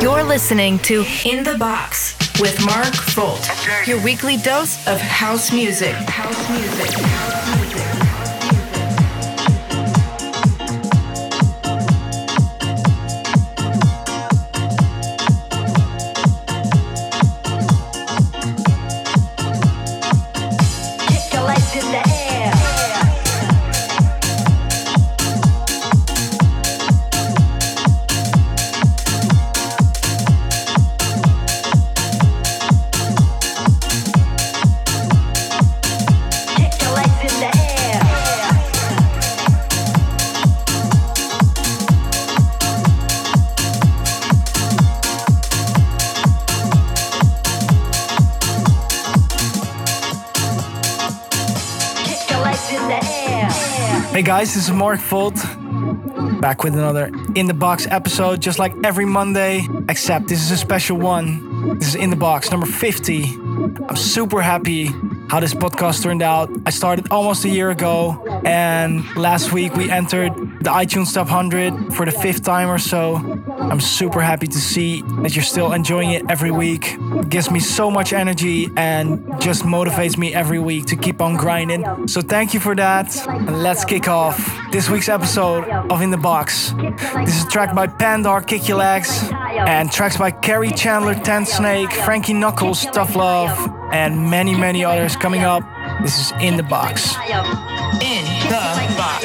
You're listening to In the Box with Mark Folt, your weekly dose of house music. House music. Guys, this is Mark Folt. Back with another In the Box episode, just like every Monday, except this is a special one. This is In the Box number 50. I'm super happy how this podcast turned out. I started almost a year ago, and last week we entered the iTunes Top 100 for the fifth time or so. I'm super happy to see that you're still enjoying it every week. It gives me so much energy and just motivates me every week to keep on grinding. So thank you for that. And let's kick off this week's episode of In the Box. This is a track by Pandar, Kick Your Legs, and tracks by Kerri Chandler, Tensnake, Frankie Knuckles, Tough Love, and many, many others coming up. This is In the Box. In the Box.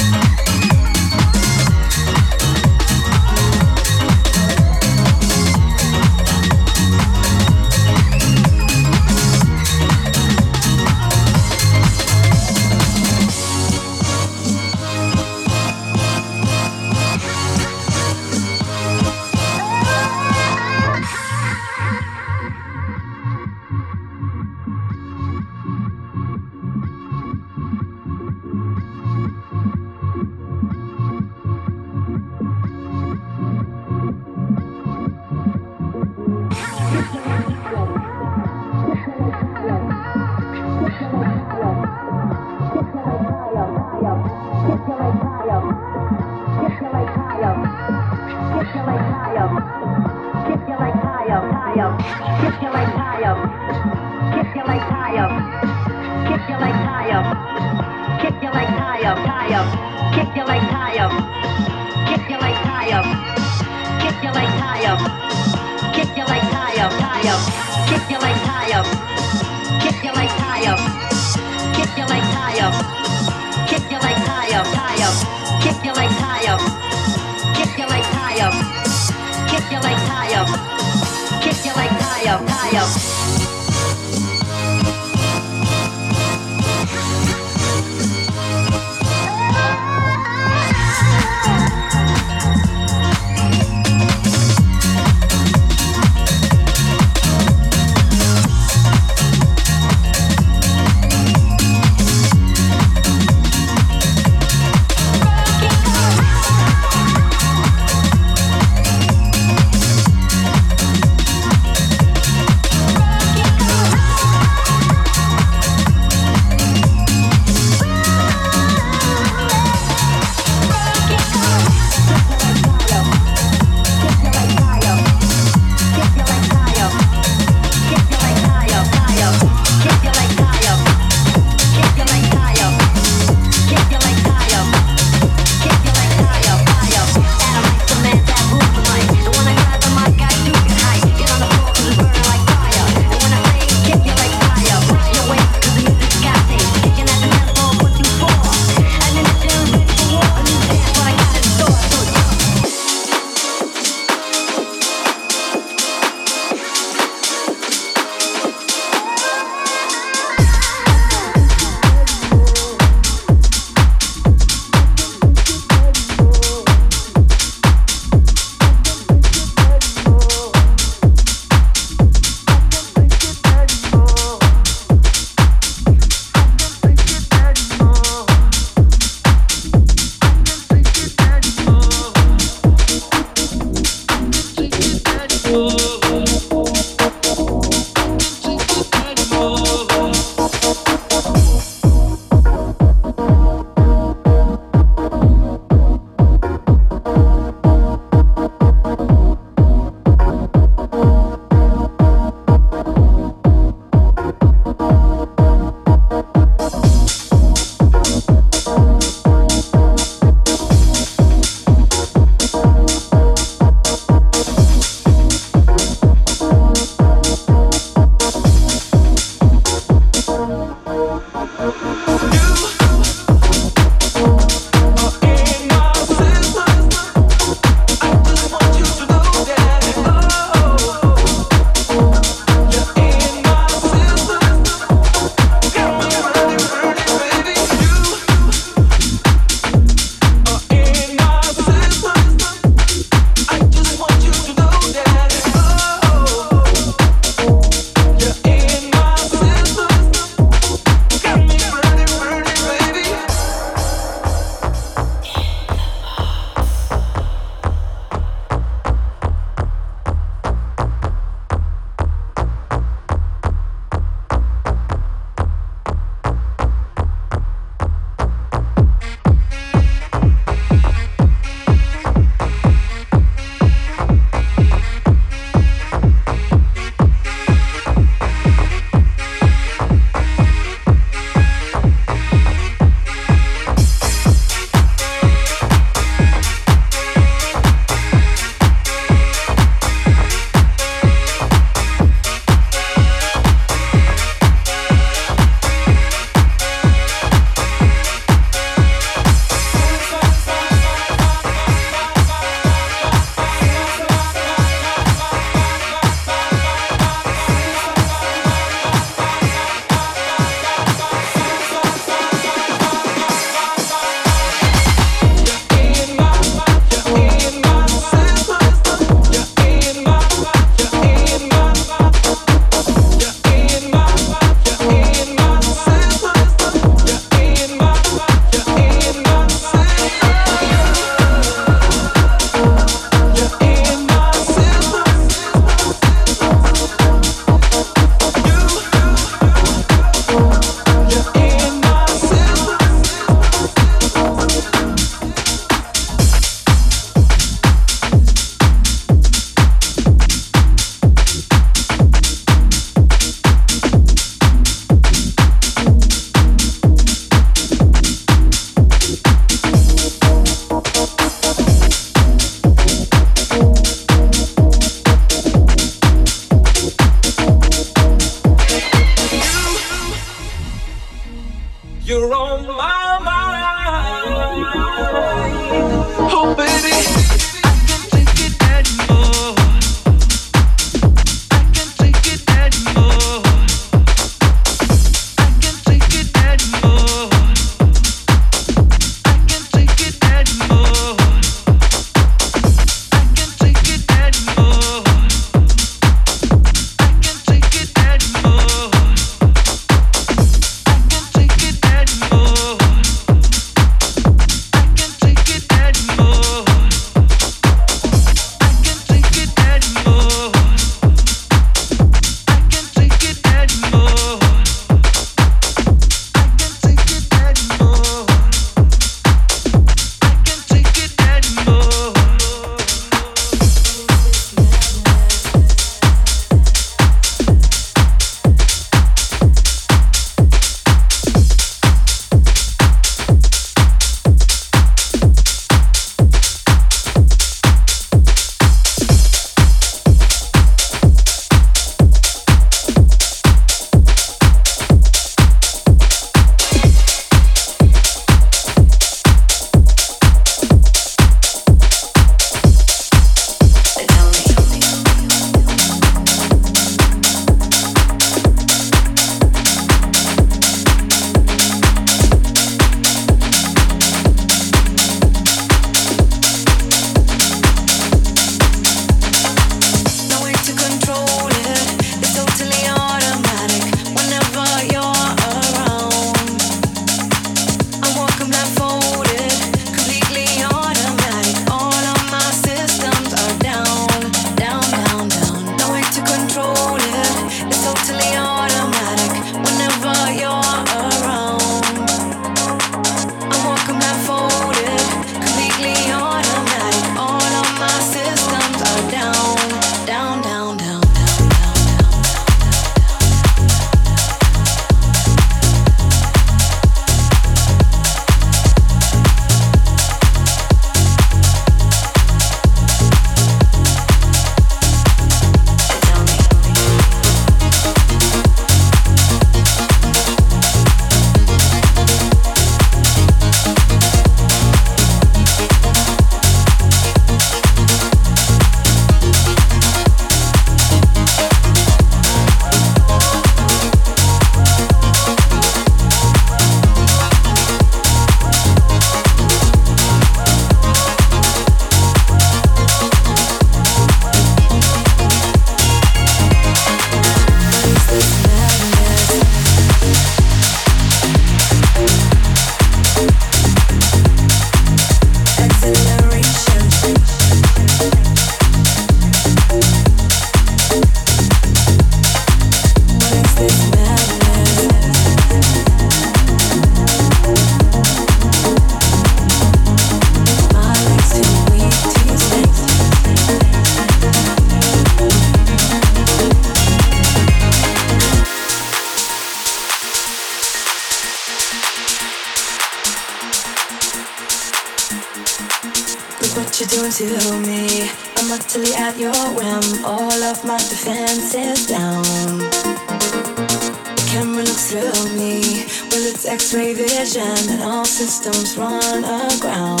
X-ray vision, and all systems run aground.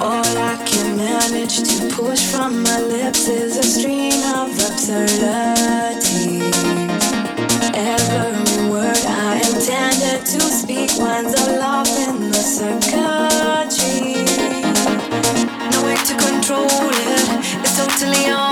All I can manage to push from my lips is a stream of absurdity. Every word I intended to speak winds up in the circuitry. No way to control it, it's totally automatic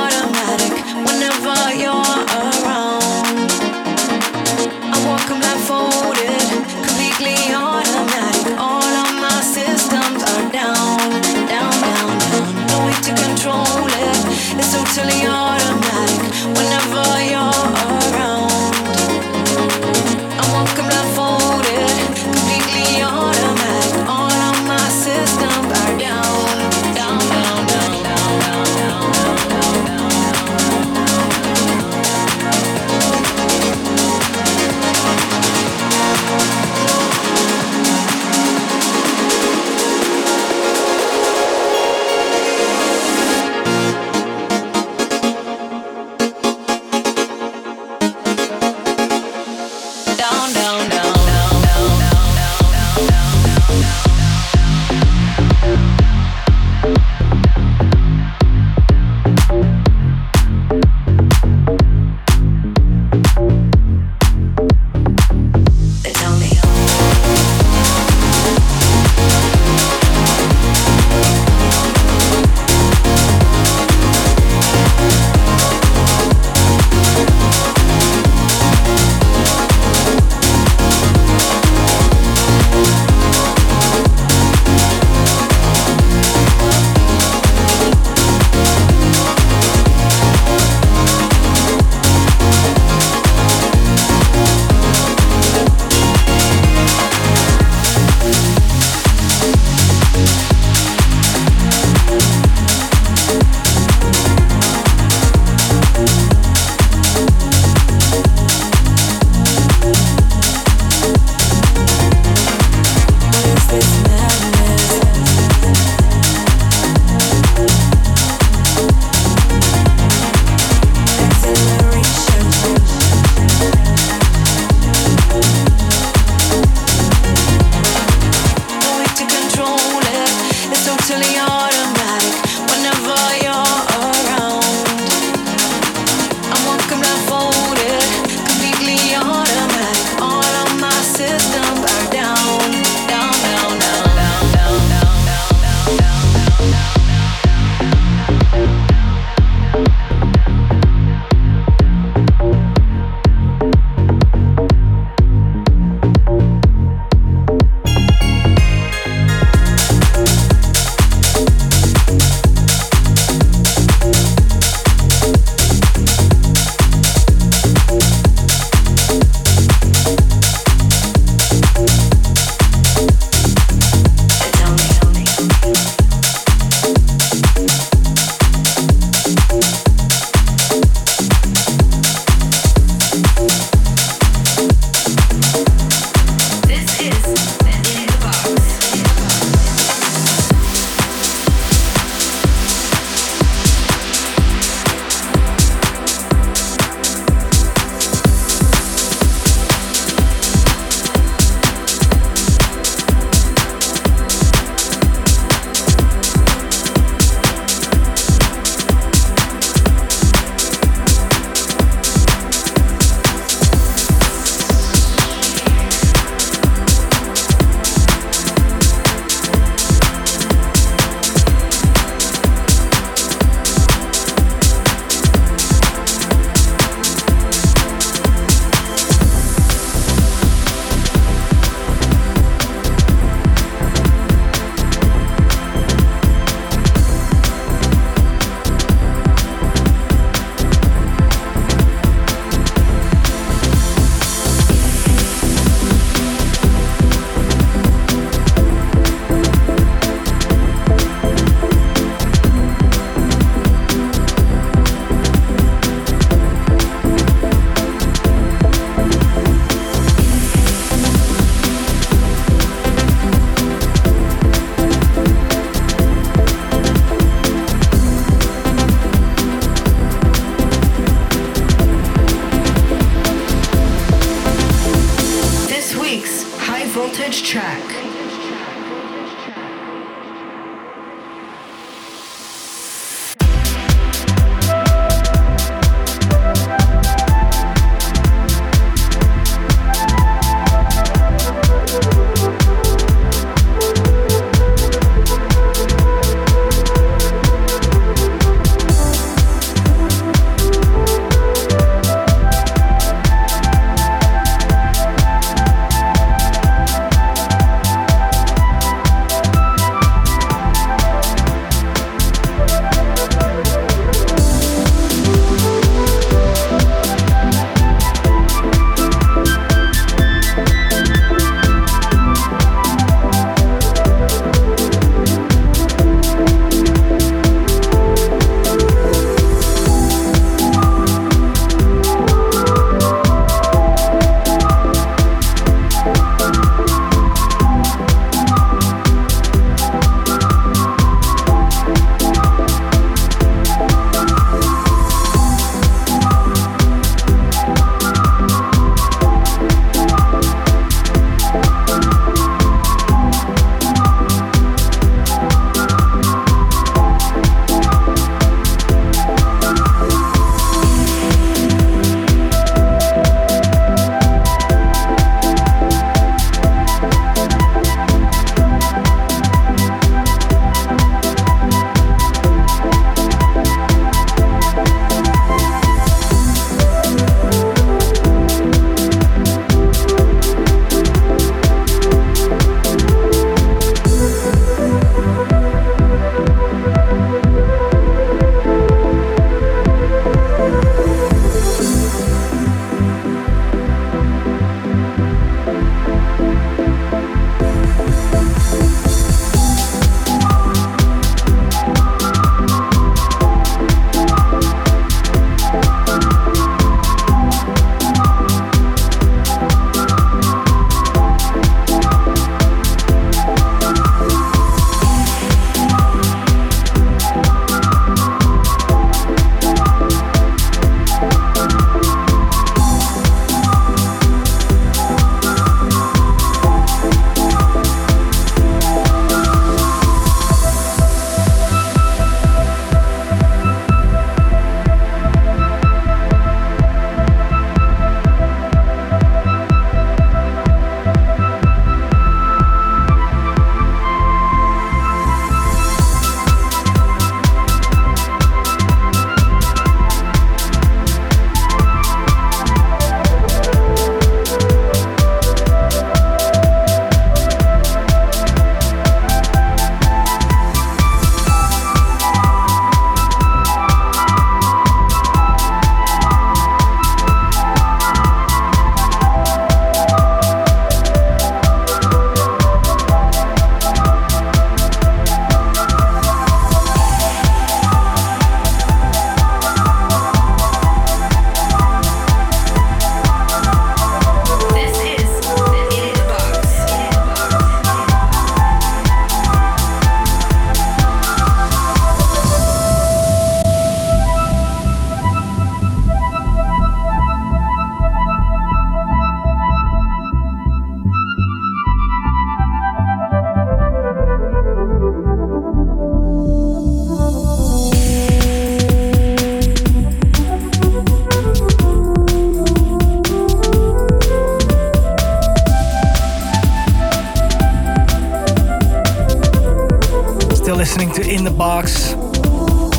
Box.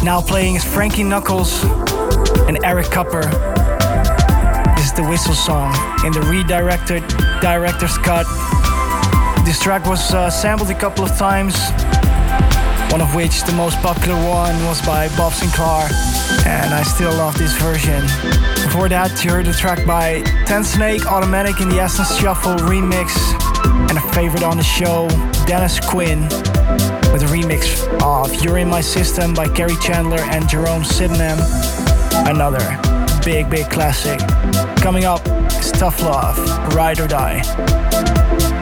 Now playing is Frankie Knuckles and Eric Kupper. This is the whistle song in the redirected director's cut. This track was uh, sampled a couple of times, one of which, the most popular one, was by Bob Sinclar, and I still love this version. Before that, you heard a track by Tensnake Automatic in the Essence Shuffle remix, and a favorite on the show, Dennis Quin, with a remix of You're in My System by Kerri Chandler and Jerome Sydenham. Another big, big classic. Coming up is Tough Love, Ride or Die.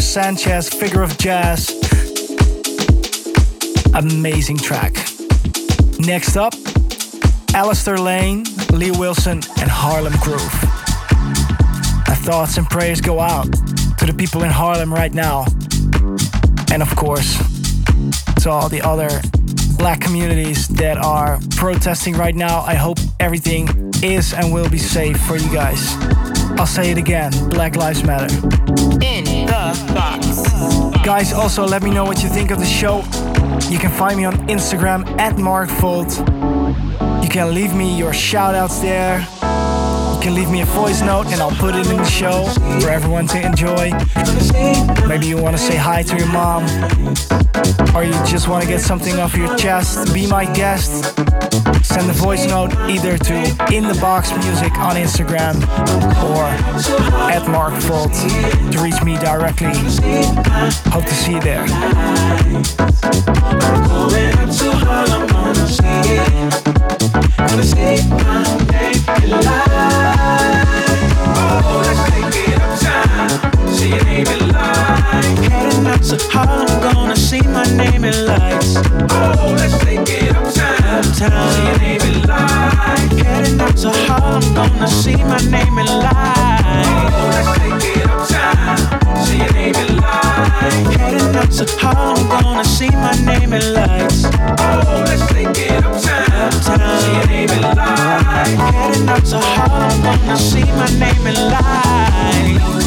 Sanchez, Figure of Jazz. Amazing track. Next up, Alistair Lane, Lee Wilson, and Harlem Groove. Our thoughts and prayers go out to the people in Harlem right now. And of course, to all the other black communities that are protesting right now. I hope everything is and will be safe for you guys. I'll say it again Black Lives Matter. In. Guys, also let me know what you think of the show. You can find me on Instagram at Mark Volt. You can leave me your shout outs there. Can leave me a voice note and I'll put it in the show for everyone to enjoy. Maybe you want to say hi to your mom, or you just want to get something off your chest, be my guest. Send a voice note either to In the Box Music on Instagram or at Mark Volt to reach me directly. Hope to see you there. See. Oh, my name in lights. Oh, let's take it uptown. See your name in lights. Heading out to Harlem, gonna see my name in lights. Oh, let's take it uptown. See your name in lights. Heading out to Harlem, gonna see my name in lights. Oh, let's take it uptown. uptown. See your name in lights. Heading out to Harlem, gonna see my name in lights.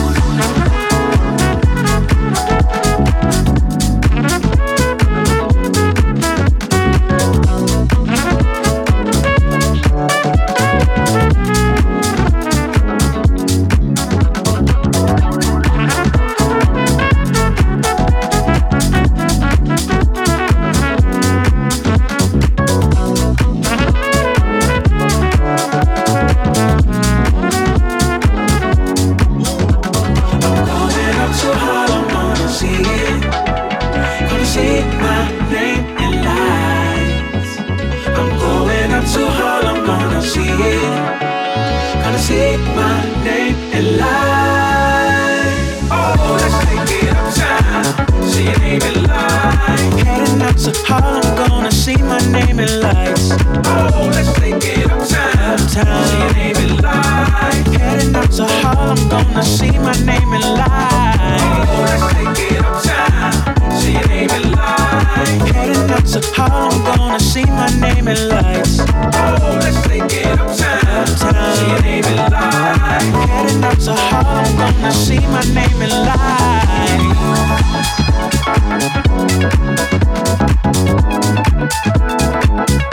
Heading out to Harlem, gonna see my name in lights. Oh, let's take it uptown. uptown. See your name in lights. Heading out to Harlem, gonna see my name in lights. Oh, let's take it uptown. See your name in lights. Heading out to Harlem, gonna see my name in lights. Oh, let's take it uptown. uptown. See your name in lights. Heading out to Harlem, gonna see my name in lights. Thank you.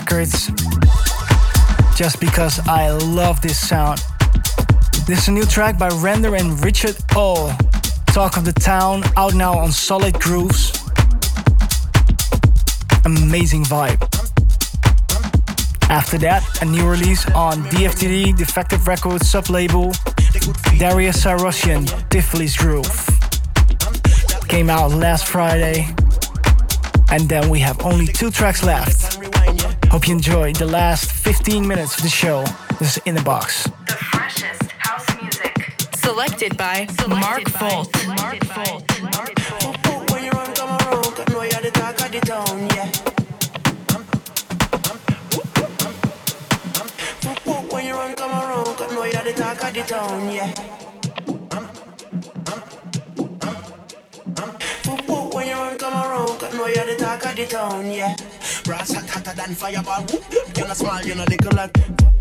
Records. just because I love this sound. This is a new track by Render and Richard O. Talk of the Town, out now on Solid Grooves. Amazing vibe. After that, a new release on DFTD, Defective Records sub-label, Darius Syrossian, Tiflis Groove. Came out last Friday. And then we have only two tracks left. Hope you enjoyed the last 15 minutes of the show. This is In the Box. The freshest house music. Selected by Mark Volt. Mark Volt. When you run, come around, cause know you're the talk of the town, yeah. When you run, come around, cause know you're the talk of the town, yeah. When you run, come around, cause know you're the talk of the town, yeah. Brass hot hotter than fireball. You're not small, you're not little like.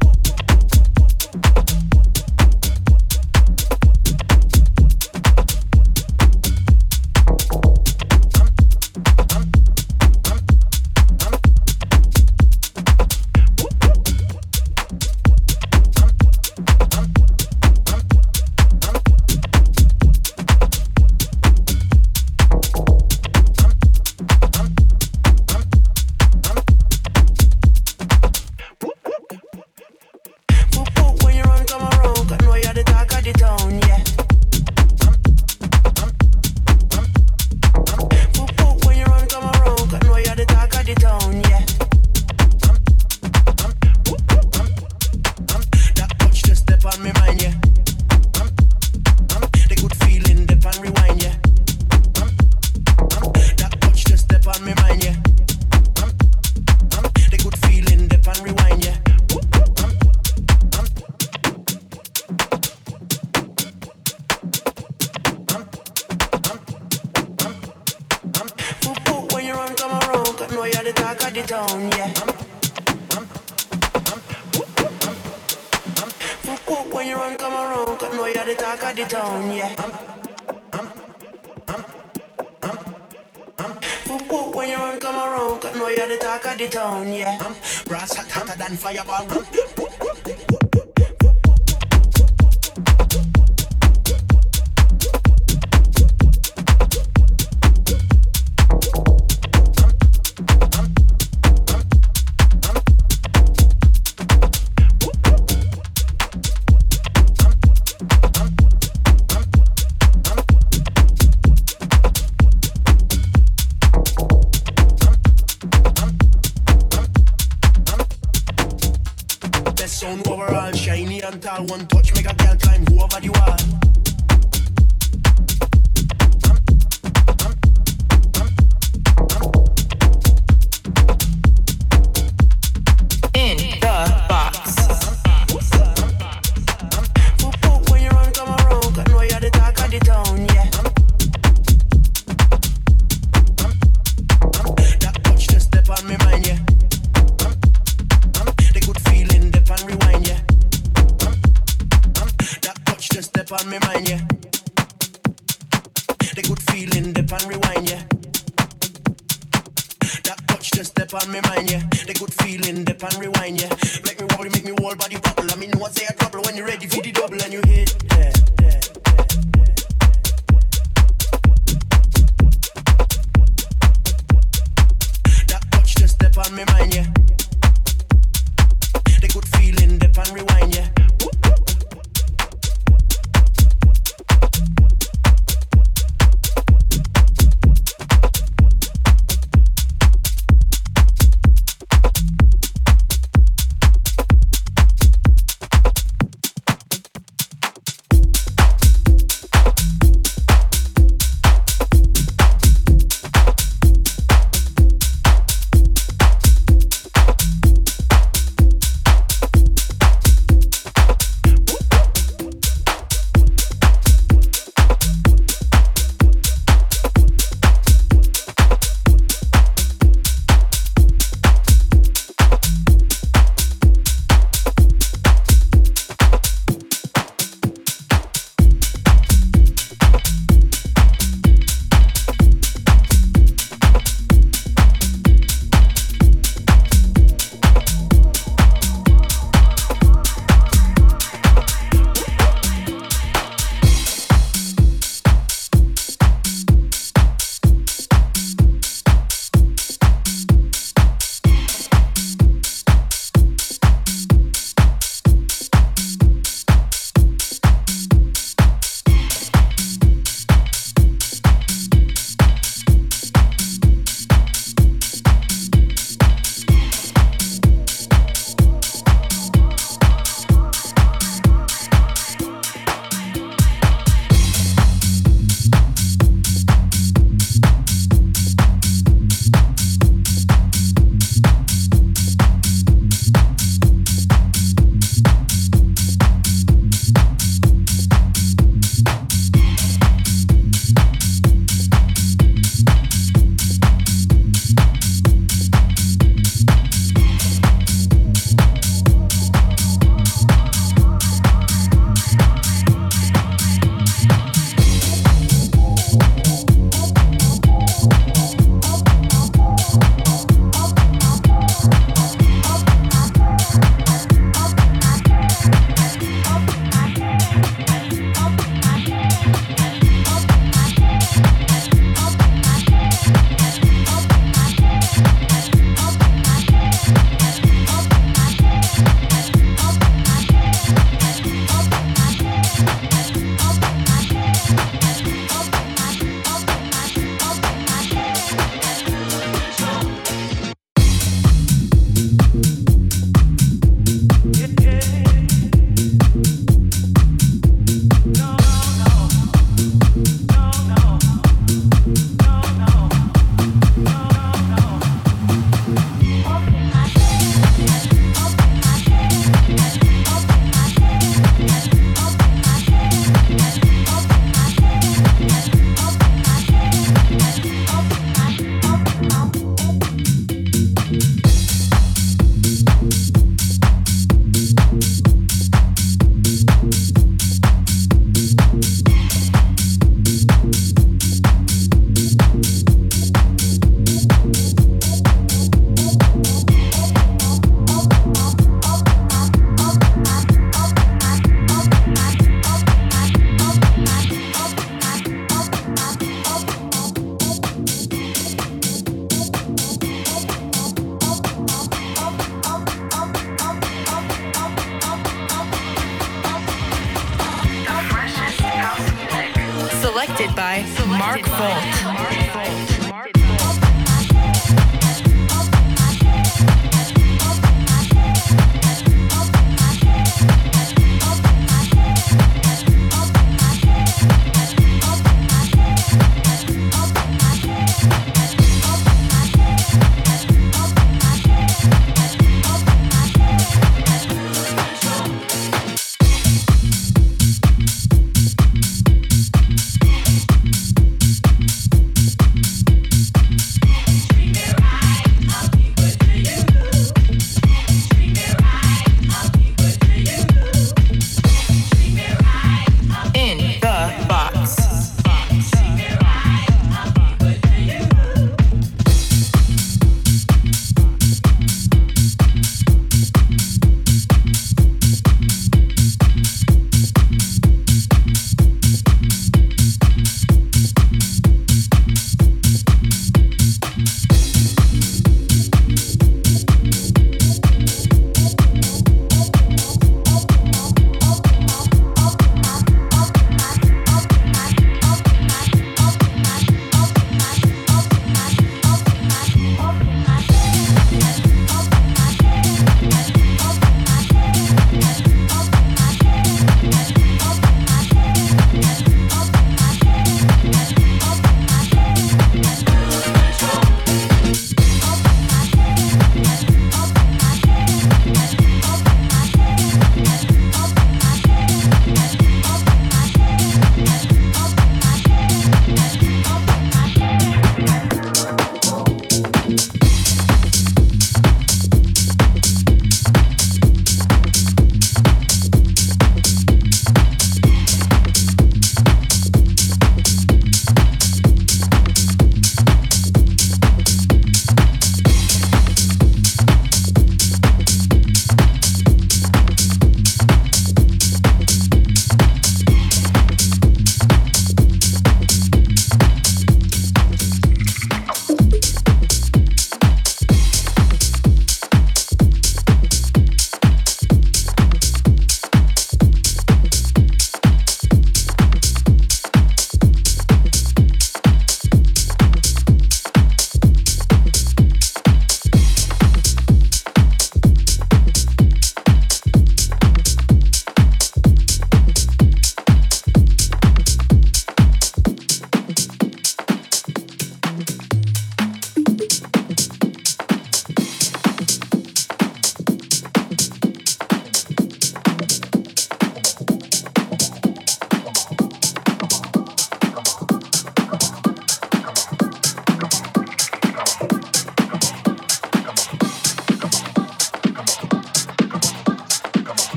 Cause know you're the talk of the town, yeah. Um, um, um, when you run, come around, cause know you're the talk of the town, yeah. Brass hotter than fireball. Tall. One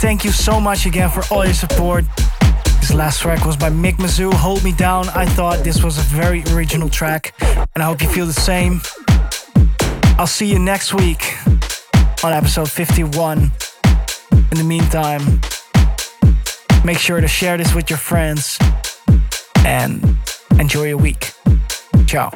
Thank you so much again for all your support. This last track was by Mick Mizzou, Hold Me Down. I thought this was a very original track, and I hope you feel the same. I'll see you next week on episode 51. In the meantime, make sure to share this with your friends and enjoy your week. Ciao.